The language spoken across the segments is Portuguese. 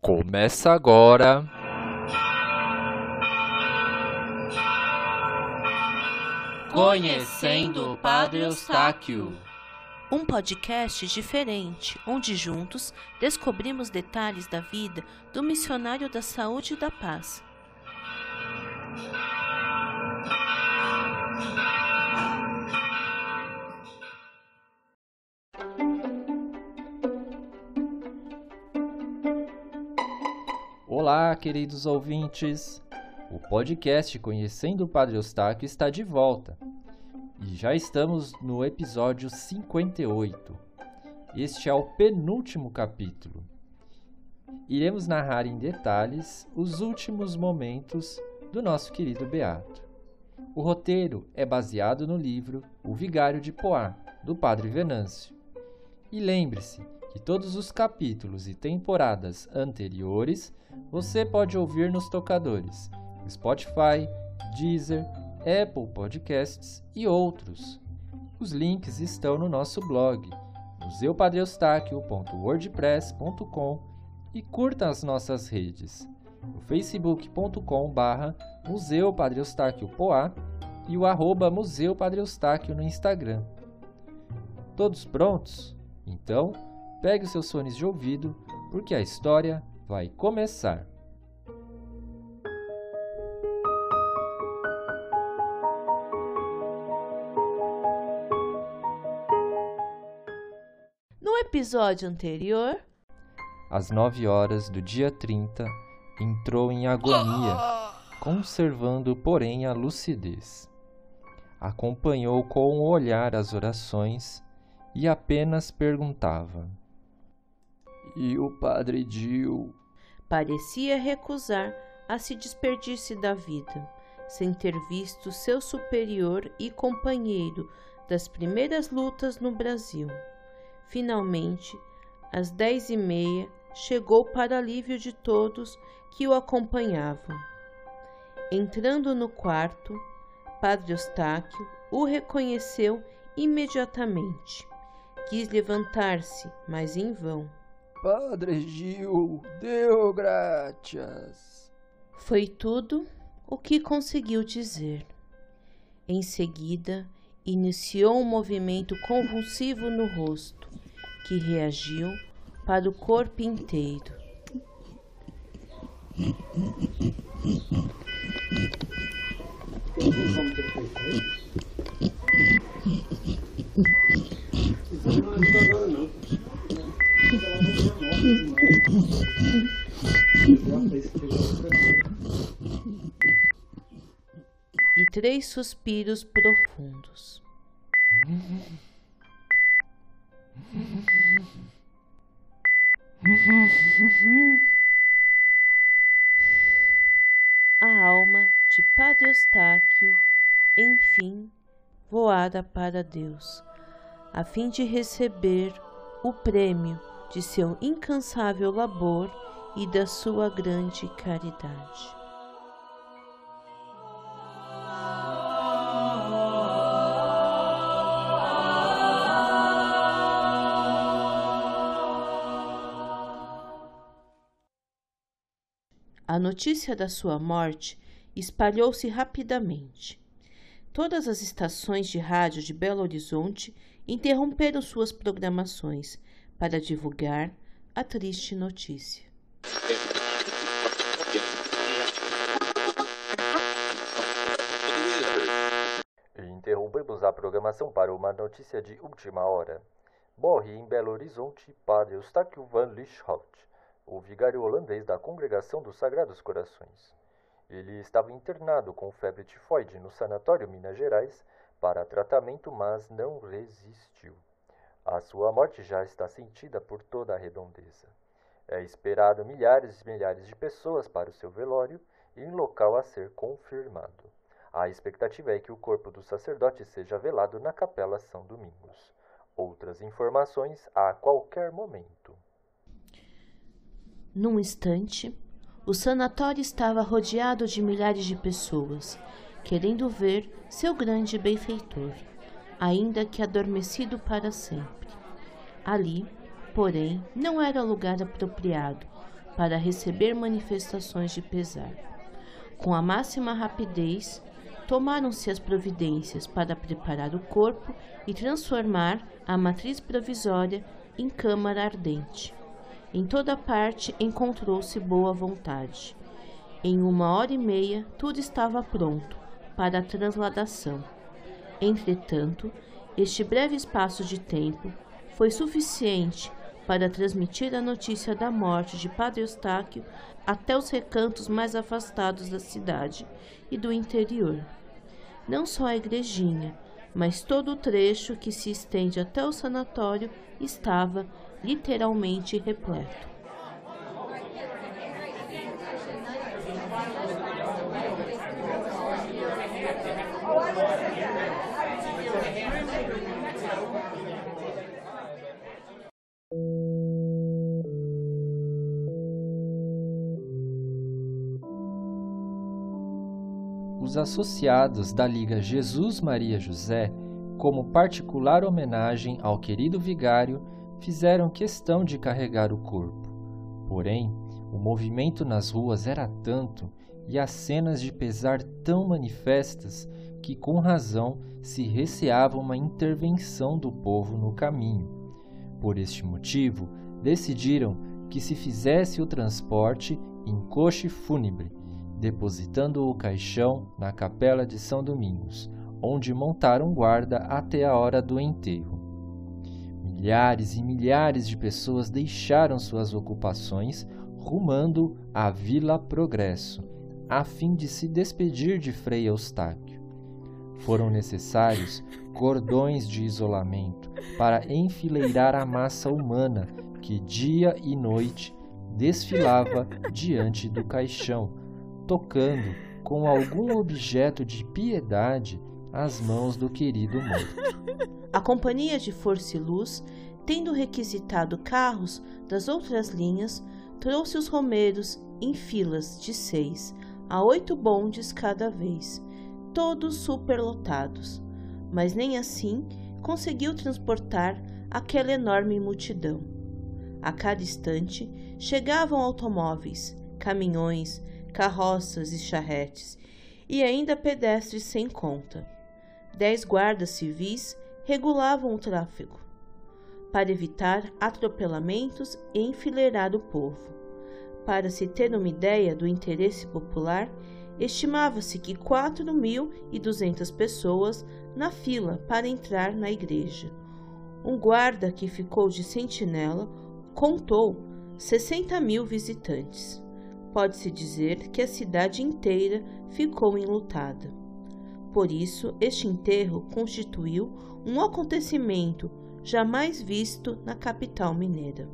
Começa agora. Conhecendo o Padre Eustáquio. Um podcast diferente, onde juntos descobrimos detalhes da vida do missionário da saúde e da paz. Olá, queridos ouvintes. O podcast Conhecendo o Padre Eustáquio está de volta. E já estamos no episódio 58. Este é o penúltimo capítulo. Iremos narrar em detalhes os últimos momentos do nosso querido Beato. O roteiro é baseado no livro O Vigário de Poá, do Padre Venâncio. E lembre-se que todos os capítulos e temporadas anteriores você pode ouvir nos tocadores Spotify, Deezer, Apple Podcasts e outros. Os links estão no nosso blog museupadreustáquio.wordpress.com e curta as nossas redes no Eustáquio Poá e o arroba no Instagram. Todos prontos? Então, pegue os seus fones de ouvido, porque a história vai começar. No episódio anterior, Às nove horas do dia 30, entrou em agonia, conservando, porém, a lucidez. Acompanhou com o olhar as orações e apenas perguntava: E o padre Dio? parecia recusar a se despedir-se da vida, sem ter visto seu superior e companheiro das primeiras lutas no Brasil. Finalmente, às dez e meia, chegou para alívio de todos que o acompanhavam. Entrando no quarto, Padre Eustáquio o reconheceu imediatamente. Quis levantar-se, mas em vão. Padre Gil, deu graças. Foi tudo o que conseguiu dizer. Em seguida, iniciou um movimento convulsivo no rosto, que reagiu para o corpo inteiro. E três suspiros profundos. A alma de Padre Eustáquio, enfim, voara para Deus, a fim de receber o prêmio de seu incansável labor e da sua grande caridade. A notícia da sua morte espalhou-se rapidamente. Todas as estações de rádio de Belo Horizonte interromperam suas programações para divulgar a triste notícia. A programação para uma notícia de última hora. Morre em Belo Horizonte Padre Eustáquio van Lieshout, o vigário holandês da Congregação dos Sagrados Corações. Ele estava internado com febre tifoide no Sanatório Minas Gerais para tratamento, mas não resistiu. A sua morte já está sentida por toda a redondeza. É esperado milhares e milhares de pessoas para o seu velório em local a ser confirmado. A expectativa é que o corpo do sacerdote seja velado na Capela São Domingos. Outras informações a qualquer momento. Num instante, o sanatório estava rodeado de milhares de pessoas, querendo ver seu grande benfeitor, ainda que adormecido para sempre. Ali, porém, não era lugar apropriado, para receber manifestações de pesar. Com a máxima rapidez, tomaram-se as providências para preparar o corpo e transformar a matriz provisória em câmara ardente. Em toda parte encontrou-se boa vontade. Em uma hora e meia tudo estava pronto para a transladação. Entretanto, este breve espaço de tempo foi suficiente para transmitir a notícia da morte de Padre Eustáquio até os recantos mais afastados da cidade e do interior. Não só a igrejinha, mas todo o trecho que se estende até o sanatório estava literalmente repleto. Os associados da Liga Jesus Maria José, como particular homenagem ao querido vigário, fizeram questão de carregar o corpo. Porém, o movimento nas ruas era tanto e as cenas de pesar tão manifestas que, com razão, se receava uma intervenção do povo no caminho. Por este motivo, decidiram que se fizesse o transporte em coche fúnebre, depositando o caixão na capela de São Domingos, onde montaram guarda até a hora do enterro. Milhares e milhares de pessoas deixaram suas ocupações rumando à Vila Progresso, a fim de se despedir de Frei Eustáquio. Foram necessários cordões de isolamento para enfileirar a massa humana que dia e noite desfilava diante do caixão, tocando com algum objeto de piedade as mãos do querido morto. A companhia de Força e Luz, tendo requisitado carros das outras linhas, trouxe os romeiros em filas de seis a oito bondes cada vez, todos superlotados, mas nem assim conseguiu transportar aquela enorme multidão. A cada instante chegavam automóveis, caminhões, carroças e charretes, e ainda pedestres sem conta. Dez guardas civis regulavam o tráfego, para evitar atropelamentos e enfileirar o povo. Para se ter uma ideia do interesse popular, estimava-se que 4.200 pessoas na fila para entrar na igreja. Um guarda que ficou de sentinela contou 60 mil visitantes pode-se dizer que a cidade inteira ficou enlutada. Por isso, este enterro constituiu um acontecimento jamais visto na capital mineira.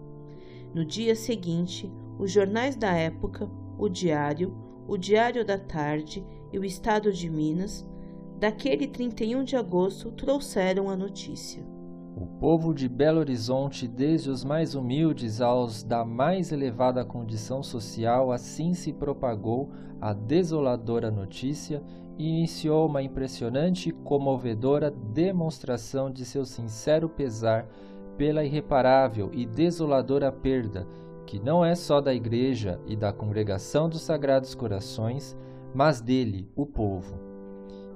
No dia seguinte, os jornais da época, o Diário, o Diário da Tarde e o Estado de Minas, daquele 31 de agosto, trouxeram a notícia. O povo de Belo Horizonte, desde os mais humildes aos da mais elevada condição social, assim se propagou a desoladora notícia e iniciou uma impressionante e comovedora demonstração de seu sincero pesar pela irreparável e desoladora perda, que não é só da Igreja e da Congregação dos Sagrados Corações, mas dele, o povo.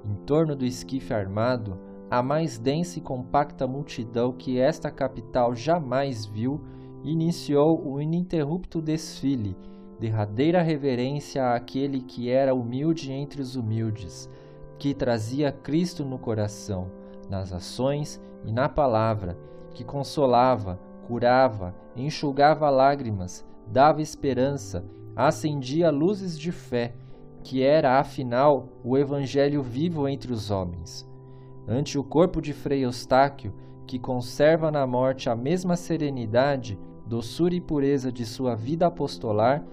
Em torno do esquife armado, a mais densa e compacta multidão que esta capital jamais viu, iniciou o ininterrupto desfile, derradeira reverência àquele que era humilde entre os humildes, que trazia Cristo no coração, nas ações e na palavra, que consolava, curava, enxugava lágrimas, dava esperança, acendia luzes de fé, que era, afinal, o Evangelho vivo entre os homens ante o corpo de Frei Eustáquio, que conserva na morte a mesma serenidade, doçura e pureza de sua vida apostolar,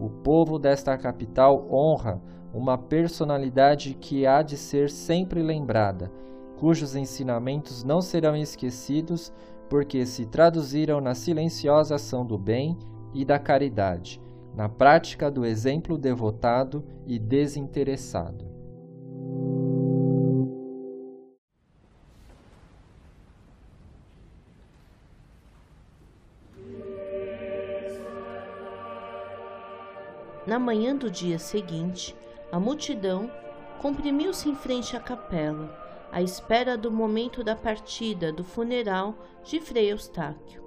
o povo desta capital honra uma personalidade que há de ser sempre lembrada, cujos ensinamentos não serão esquecidos, porque se traduziram na silenciosa ação do bem e da caridade, na prática do exemplo devotado e desinteressado. Na manhã do dia seguinte, a multidão comprimiu-se em frente à capela, à espera do momento da partida do funeral de Frei Eustáquio.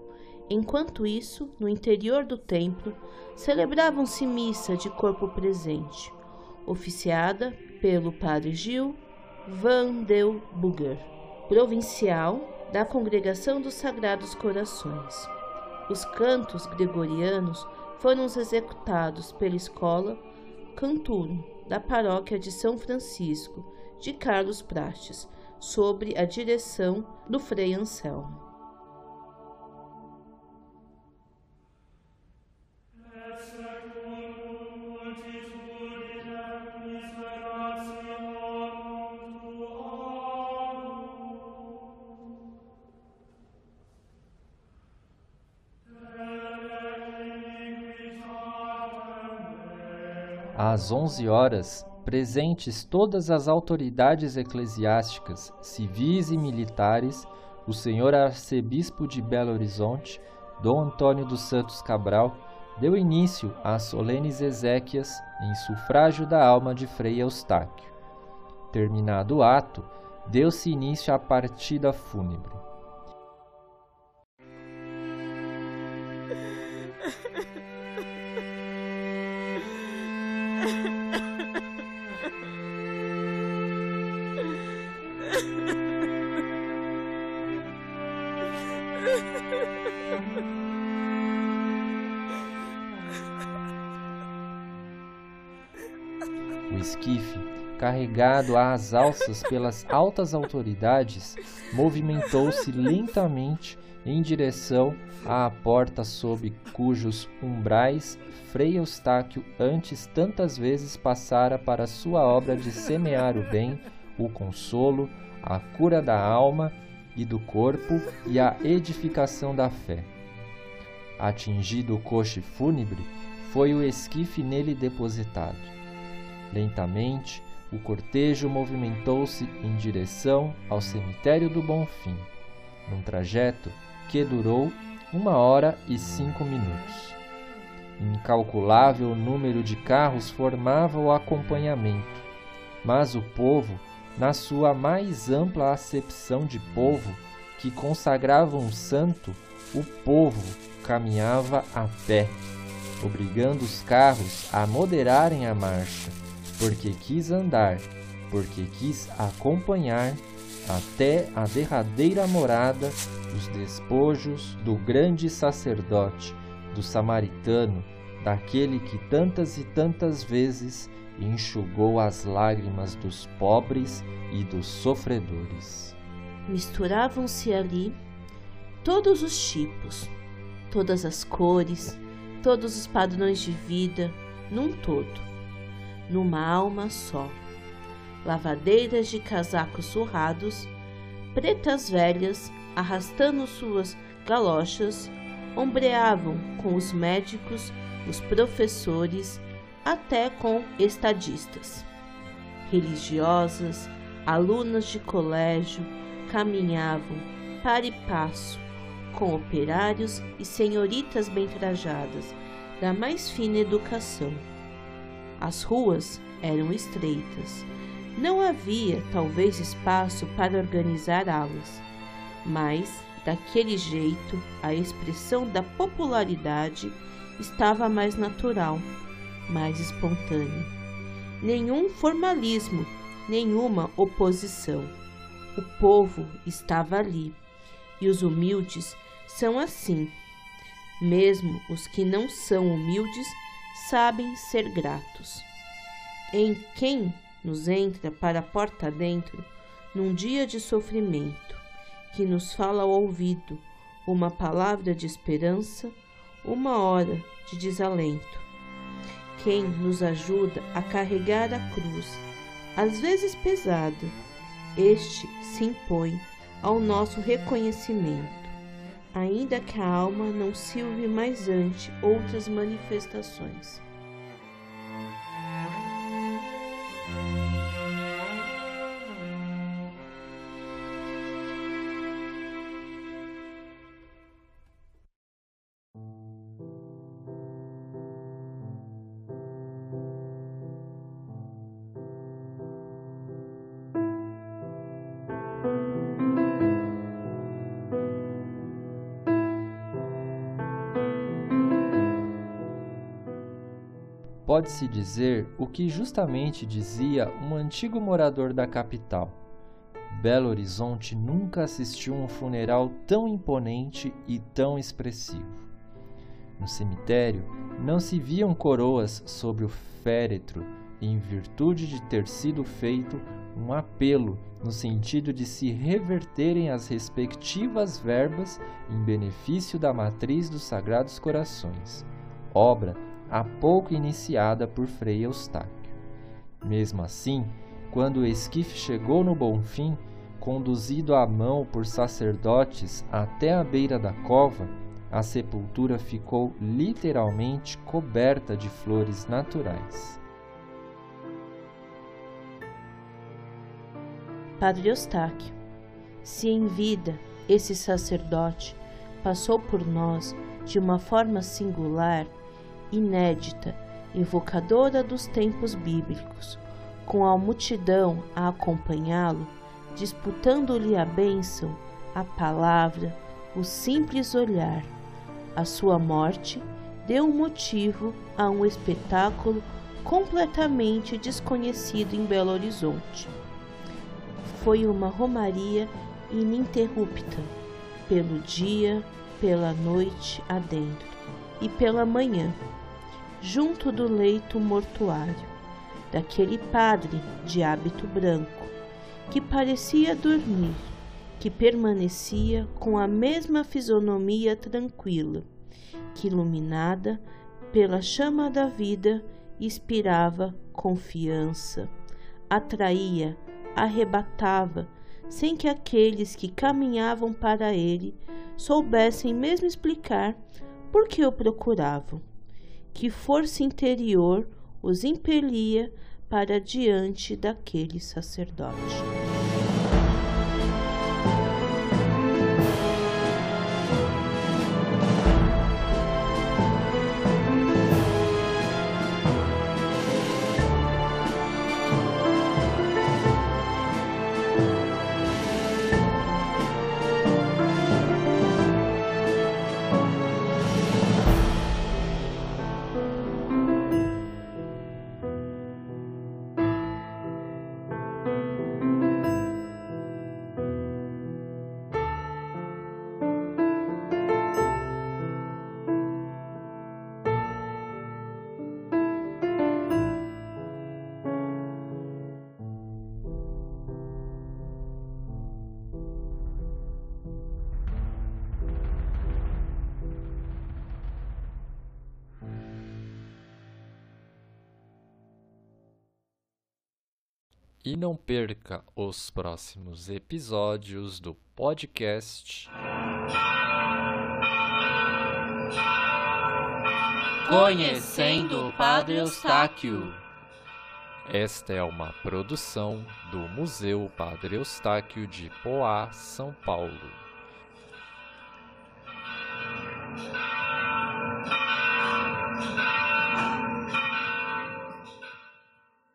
Enquanto isso, no interior do templo, celebravam-se missa de corpo presente, oficiada pelo padre Gil Van del Bugger, provincial da Congregação dos Sagrados Corações. Os cantos gregorianos foram executados pela escola Canturno da paróquia de São Francisco de Carlos Prates, sob a direção do Frei Anselmo. Às onze horas, presentes todas as autoridades eclesiásticas, civis e militares, o senhor arcebispo de Belo Horizonte, Dom Antônio dos Santos Cabral, deu início às solenes exéquias em sufrágio da alma de Frei Eustáquio. Terminado o ato, deu-se início à partida fúnebre. O esquife, carregado às alças pelas altas autoridades, movimentou-se lentamente em direção à porta sob cujos umbrais Frei Eustáquio antes tantas vezes passara para sua obra de semear o bem, o consolo, a cura da alma e do corpo e a edificação da fé. Atingido o coche fúnebre, foi o esquife nele depositado. Lentamente, o cortejo movimentou-se em direção ao cemitério do Bonfim, num trajeto que durou uma hora e cinco minutos. Incalculável número de carros formava o acompanhamento, mas o povo, na sua mais ampla acepção de povo, que consagrava um santo, o povo caminhava a pé, obrigando os carros a moderarem a marcha, porque quis andar, porque quis acompanhar até a derradeira morada os despojos do grande sacerdote, do samaritano, daquele que tantas e tantas vezes enxugou as lágrimas dos pobres e dos sofredores. Misturavam-se ali todos os tipos, todas as cores, todos os padrões de vida, num todo, numa alma só. Lavadeiras de casacos surrados, pretas velhas arrastando suas galochas, ombreavam com os médicos, os professores, até com estadistas. Religiosas, alunas de colégio, caminhavam para e passo com operários e senhoritas bem trajadas, da mais fina educação. As ruas eram estreitas. Não havia, talvez, espaço para organizar alas, mas, daquele jeito, a expressão da popularidade estava mais natural, mais espontânea. Nenhum formalismo, nenhuma oposição. O povo estava ali, e os humildes são assim. Mesmo os que não são humildes sabem ser gratos. Em quem nos entra para a porta dentro num dia de sofrimento, que nos fala ao ouvido uma palavra de esperança, uma hora de desalento. Quem nos ajuda a carregar a cruz, às vezes pesada, este se impõe ao nosso reconhecimento, ainda que a alma não silve mais ante outras manifestações. Pode-se dizer o que justamente dizia um antigo morador da capital. Belo Horizonte nunca assistiu um funeral tão imponente e tão expressivo. No cemitério não se viam coroas sobre o féretro, em virtude de ter sido feito um apelo no sentido de se reverterem as respectivas verbas em benefício da matriz dos Sagrados Corações, obra há pouco iniciada por Frei Eustáquio. Mesmo assim, quando o esquife chegou no Bonfim, conduzido à mão por sacerdotes até a beira da cova, a sepultura ficou literalmente coberta de flores naturais. Padre Eustáquio, se em vida esse sacerdote passou por nós de uma forma singular, inédita, invocadora dos tempos bíblicos, com a multidão a acompanhá-lo, disputando-lhe a bênção, a palavra, o simples olhar. A sua morte deu motivo a um espetáculo completamente desconhecido em Belo Horizonte. Foi uma romaria ininterrupta, pelo dia, pela noite adentro e pela manhã, junto do leito mortuário, daquele padre de hábito branco, que parecia dormir, que permanecia com a mesma fisionomia tranquila, que iluminada pela chama da vida inspirava confiança, atraía arrebatava, sem que aqueles que caminhavam para ele soubessem mesmo explicar por que o procuravam. Que força interior os impelia para diante daquele sacerdote. E não perca os próximos episódios do podcast. Conhecendo o Padre Eustáquio. Esta é uma produção do Museu Padre Eustáquio de Poá, São Paulo.